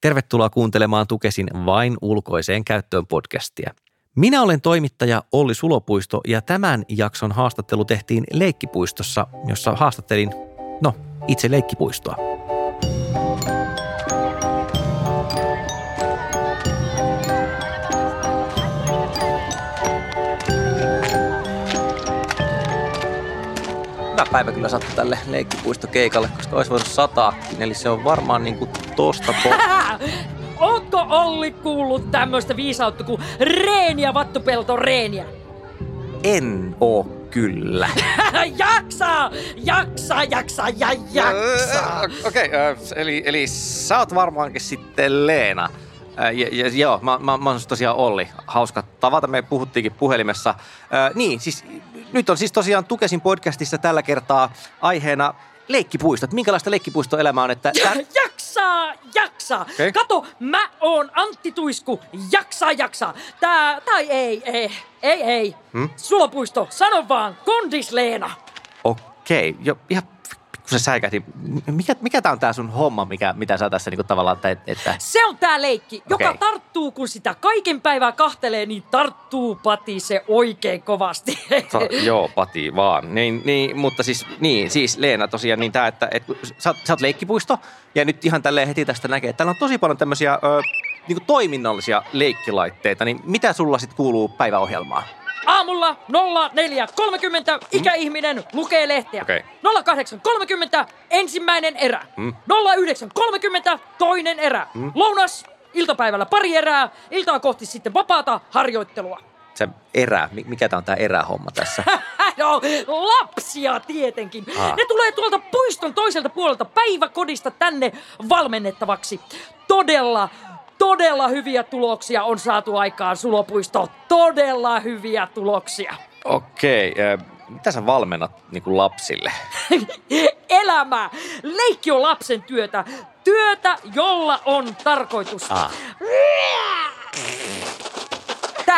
Tervetuloa kuuntelemaan Tukesin vain ulkoiseen käyttöön podcastia. Minä olen toimittaja Olli Sulopuisto ja tämän jakson haastattelu tehtiin Leikkipuistossa, jossa haastattelin, no, itse Leikkipuistoa. Hyvä päivä kyllä sattui tälle leikkipuistokeikalle, koska olisi voinut sataakin, eli se on varmaan niinku tosta po- Onko Olli kuullut tämmöistä viisautta kuin reeniä vattupelto reeniä? En oo kyllä. jaksa! Jaksa, jaksa ja jaksa! Okei, okay, eli, eli sä oot varmaankin sitten Leena. Ja, ja, joo, mä, mä, mä oon siis tosiaan Olli. Hauska tavata, me puhuttiinkin puhelimessa. Uh, niin, siis nyt on siis tosiaan Tukesin podcastissa tällä kertaa aiheena leikkipuistot. Minkälaista leikkipuistoelämää on, että... Ja, jaksaa, jaksaa. Okei. Kato, mä oon Antti Tuisku. Jaksaa, jaksaa. Tää, tai ei, ei, ei, ei. Hmm? Sulopuisto, sano vaan, kondis Leena. Okei, jo ihan pikkusen säikähdin. Mikä, mikä tää on tää sun homma, mikä, mitä sä tässä niinku tavallaan teet, että... Se on tää leikki, joka Okei. tarttuu, kun sitä kaiken päivää kahtelee, niin tarttuu pati se oikein kovasti. Sa, joo, Pati vaan. Niin, niin, mutta siis, niin, siis Leena tosiaan, niin tää, että, että sä, sä oot leikkipuisto, ja nyt ihan tälleen heti tästä näkee, että täällä on tosi paljon tämmöisiä ö, niin toiminnallisia leikkilaitteita, niin mitä sulla sitten kuuluu päiväohjelmaan? Aamulla 04.30 ikäihminen lukee lehteä. Okei. 08.30 ensimmäinen erä. Mm. 09.30 toinen erä. Lounas, iltapäivällä pari erää, iltaa kohti sitten vapaata harjoittelua. Se erä, mi- mikä tää on tää erähomma tässä? no, lapsia tietenkin. Ah. Ne tulee tuolta puiston toiselta puolelta päiväkodista tänne valmennettavaksi. Todella, todella hyviä tuloksia on saatu aikaan Sulopuisto. Todella hyviä tuloksia. Okei, ö, mitä sä valmennat niin kuin lapsille? Elämä! Leikki on lapsen työtä. Työtä, jolla on tarkoitus. Ah.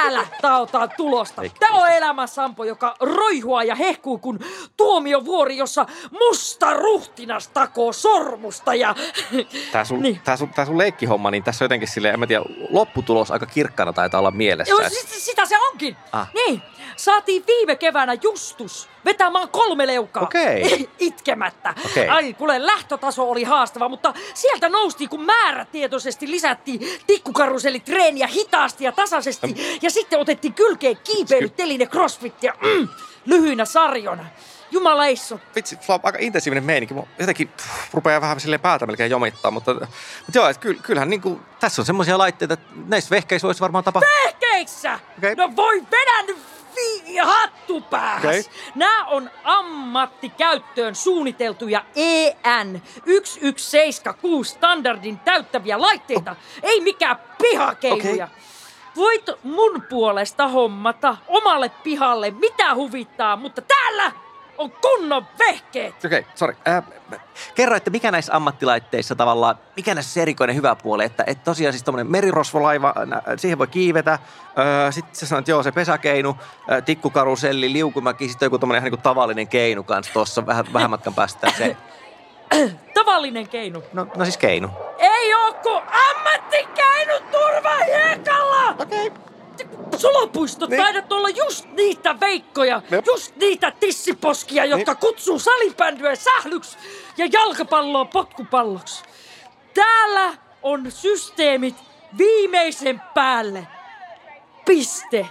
Täällä taotaan tulosta. Tämä on elämä Sampo, joka roihua ja hehkuu kuin tuomiovuori, jossa musta ruhtinas takoo sormusta ja... Tää sun, Niin. tää sun, tää sun leikkihomma, niin tässä jotenkin silleen, en mä tiedä, lopputulos aika kirkkana taitaa olla mielessä. Joo, si- sitä se onkin. Ah. Niin, saatiin viime keväänä Justus vetämään kolme leukaa. Okei. Itkemättä. Okei. Ai, kuule, lähtötaso oli haastava, mutta sieltä noustiin, kun määrätietoisesti lisättiin tikkukarusellitreeniä hitaasti ja tasaisesti. Ja sitten otettiin kylkeen kiipeilyteline crossfit ja mm, lyhyinä sarjona. Jumalaissa. vitsi, on aika intensiivinen meininki. Mua jotenkin pff, rupeaa vähän silleen päätä melkein jomittaa, mutta, mutta joo, että kyllä, kyllähän niin kuin, tässä on semmoisia laitteita, että näissä vehkeissä voisi varmaan tapa... Pehkeissä! Okei. No voi vedä nyt vi- hattu pääs! Okei. Nämä on ammattikäyttöön suunniteltuja EN 1176 standardin täyttäviä laitteita. Ei mikään pihakeiluja. Okei. Voit mun puolesta hommata omalle pihalle mitä huvittaa, mutta täällä on kunnon vehkeet. Okei, okay, sori. Äh, kerro, että mikä näissä ammattilaitteissa tavallaan, mikä näissä se erikoinen hyvä puoli, että, että tosiaan siis tommonen merirosvolaiva, siihen voi kiivetä, öö, sitten sä sanoit, joo, se pesäkeinu, äh, tikkukaruselli, liukumäki, sitten joku tommonen ihan niin tavallinen keinu kanssa tuossa vähän, vähän matkan päästä. Se, Tavallinen keinu. no, no siis keinu. Ei oo kuin ammattikeinu! Okei. Sulopuistot Niin. taidat olla just niitä veikkoja, Jep. just niitä tissiposkia, jotka Niin. kutsuu salibändyä sählyksi ja jalkapalloa potkupalloksi. Täällä on systeemit viimeisen päälle. Piste.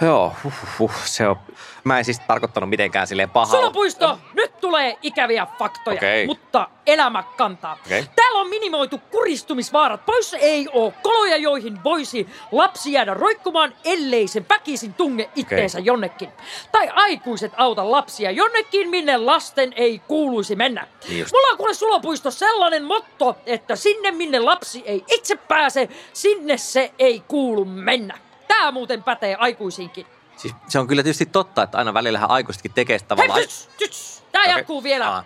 Joo, huh, huh, se on... Mä en siis tarkoittanut mitenkään silleen pahaa. Sulopuisto, nyt tulee ikäviä faktoja, Okei. mutta elämä kantaa. Okei. Täällä on minimoitu kuristumisvaarat. Pois ei oo koloja, joihin voisi lapsi jäädä roikkumaan, ellei se väkisin tunge itteensä jonnekin. Tai aikuiset auta lapsia jonnekin, minne lasten ei kuuluisi mennä. Niin just. Mulla on kuule Sulopuisto sellainen motto, että sinne minne lapsi ei itse pääse, sinne se ei kuulu mennä. Tää muuten pätee aikuisiinkin. Siis se on kyllä tietysti totta, että aina välillähän aikuisetkin tekee sitä Hei, tavallaan... tyts, tyts. Tää Okei. jatkuu vielä. Aa.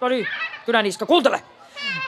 No niin, kynäniska, kuuntele.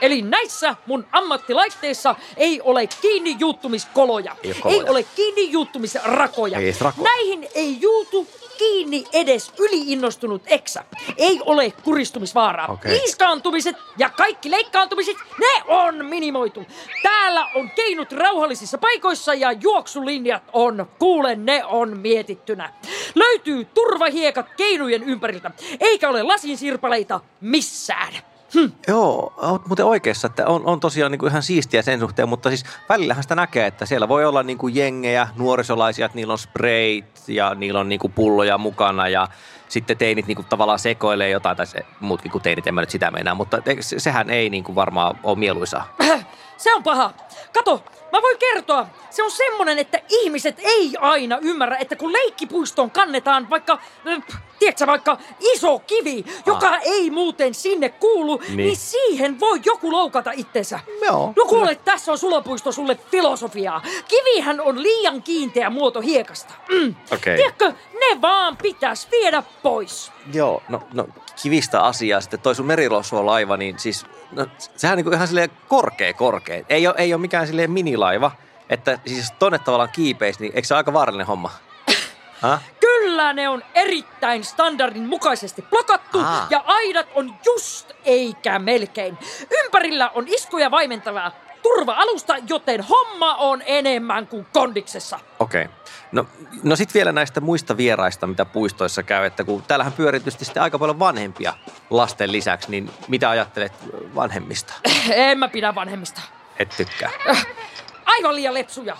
Eli näissä mun ammattilaitteissa ei ole kiinni juuttumiskoloja. Ei koloja. ei ole kiinni juuttumisrakoja. Ei rakoja. Näihin ei juutu kiinni edes yliinnostunut eksä. Ei ole kuristumisvaaraa. Liiskaantumiset ja kaikki leikkaantumiset, ne on minimoitu. Täällä on keinut rauhallisissa paikoissa ja juoksulinjat on, kuulen ne on mietittynä. Löytyy turvahiekat keinujen ympäriltä, eikä ole lasinsirpaleita missään. Hm. Joo, olet muuten oikeassa, että on, on tosiaan niin kuin ihan siistiä sen suhteen, mutta siis välillähän sitä näkee, että siellä voi olla niin kuin jengejä, nuorisolaisia, että niillä on sprayt ja niillä on niin kuin pulloja mukana ja sitten teinit niin kuin tavallaan sekoilee jotain, tai se, muutkin kuin teinit, en mä nyt sitä meinaa, mutta se, sehän ei niin kuin varmaan ole mieluisaa. Se on paha. Kato, mä voin kertoa. Se on semmonen, että ihmiset ei aina ymmärrä, että kun leikkipuistoon kannetaan vaikka, tiedätkö vaikka iso kivi, ah. joka ei muuten sinne kuulu, niin, niin siihen voi joku loukata itsensä. Joo. No kuule, tässä on sulopuisto sulle filosofiaa. Kivihän on liian kiinteä muoto hiekasta. Mm. Okay. Tiedätkö, ne vaan pitäisi viedä pois. Joo, no, no kivistä asiaa sitten. Toi sun laiva, niin siis no, sehän on niin ihan silleen korkea korkea. Ei ole, ei ole mikään silleen minilaiva. Että siis tonne tavallaan kiipeisi, niin eikö se ole aika vaarallinen homma? Ha? Kyllä ne on erittäin standardin mukaisesti blokattu Aa. ja aidat on just eikä melkein. Ympärillä on iskuja vaimentavaa turva-alusta, joten homma on enemmän kuin kondiksessa. Okei. Okay. No, no sitten vielä näistä muista vieraista, mitä puistoissa käy, että kun täällähän pyörii sitten aika paljon vanhempia lasten lisäksi, niin mitä ajattelet vanhemmista? En mä pidä vanhemmista. Et tykkää. Äh, aivan liian lepsuja.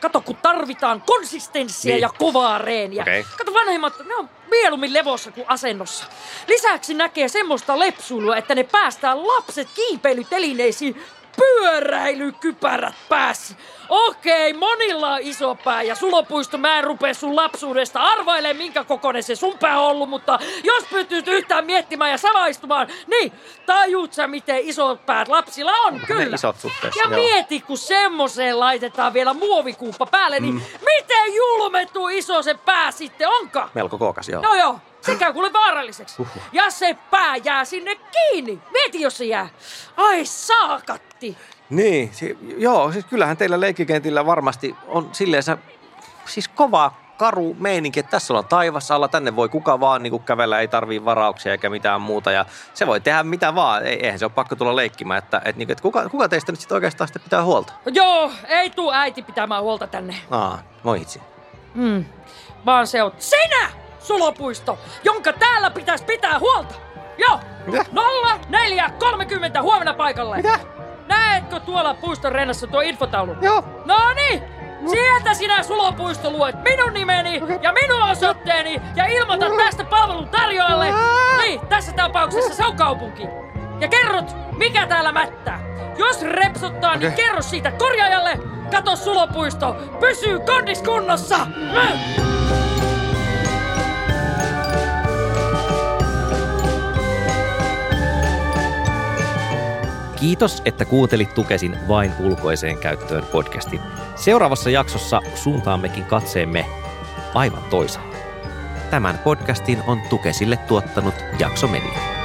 Kato, kun tarvitaan konsistenssia niin. ja kovaa reeniä. Okay. Kato, vanhemmat, ne on mieluummin levossa kuin asennossa. Lisäksi näkee semmoista lepsuilua, että ne päästään lapset kiipeilytelineisiin pyöräilykypärät päässä. Okei, monilla on iso pää ja sulopuisto mä en rupea sun lapsuudesta arvailemaan minkä kokoinen se sun pää on ollut, mutta jos pystyt yhtään miettimään ja savaistumaan, niin tajuut sä miten isot päät lapsilla on, Onko kyllä. isot suhteessa, ja joo. mieti, kun semmoseen laitetaan vielä muovikuuppa päälle, niin mm. miten julmettu iso se pää sitten onka? Melko kookas, joo. No joo, se käy kuule vaaralliseksi. Uhuh. Ja se pää jää sinne kiinni. Mieti, jos se jää. Ai saakatti. Niin, si- joo, siis kyllähän teillä leikkikentillä varmasti on silleen siis kova karu meininki, että tässä ollaan taivassa alla, tänne voi kuka vaan niin kuin kävellä, ei tarvii varauksia eikä mitään muuta ja se voi tehdä mitä vaan, ei, eihän se ole pakko tulla leikkimään, että, että, niin että kuka, kuka teistä nyt sitten oikeastaan sitten pitää huolta? Joo, ei tuu äiti pitämään huolta tänne. Aa, moi itse. Hmm, vaan se on sinä, sulopuisto, jonka täällä pitäisi pitää huolta. Joo, Mitä? 0430 huomenna paikalle. Mitä? Näetkö tuolla puiston rennassa tuo infotaulu? Joo. No niin, Sieltä sinä sulopuisto luet minun nimeni okay. ja minun osoitteeni ja ilmoitat tästä palvelun tarjoajalle. Niin, tässä tapauksessa se on kaupunki. Ja kerrot, mikä täällä mättää. Jos repsottaa, okay. niin kerro siitä korjaajalle. Kato sulopuisto, pysyy kondiskunnossa. Mm. Kiitos, että kuuntelit Tukesin vain ulkoiseen käyttöön podcastin. Seuraavassa jaksossa suuntaammekin katseemme aivan toisaalle. Tämän podcastin on Tukesille tuottanut Jaksomedia.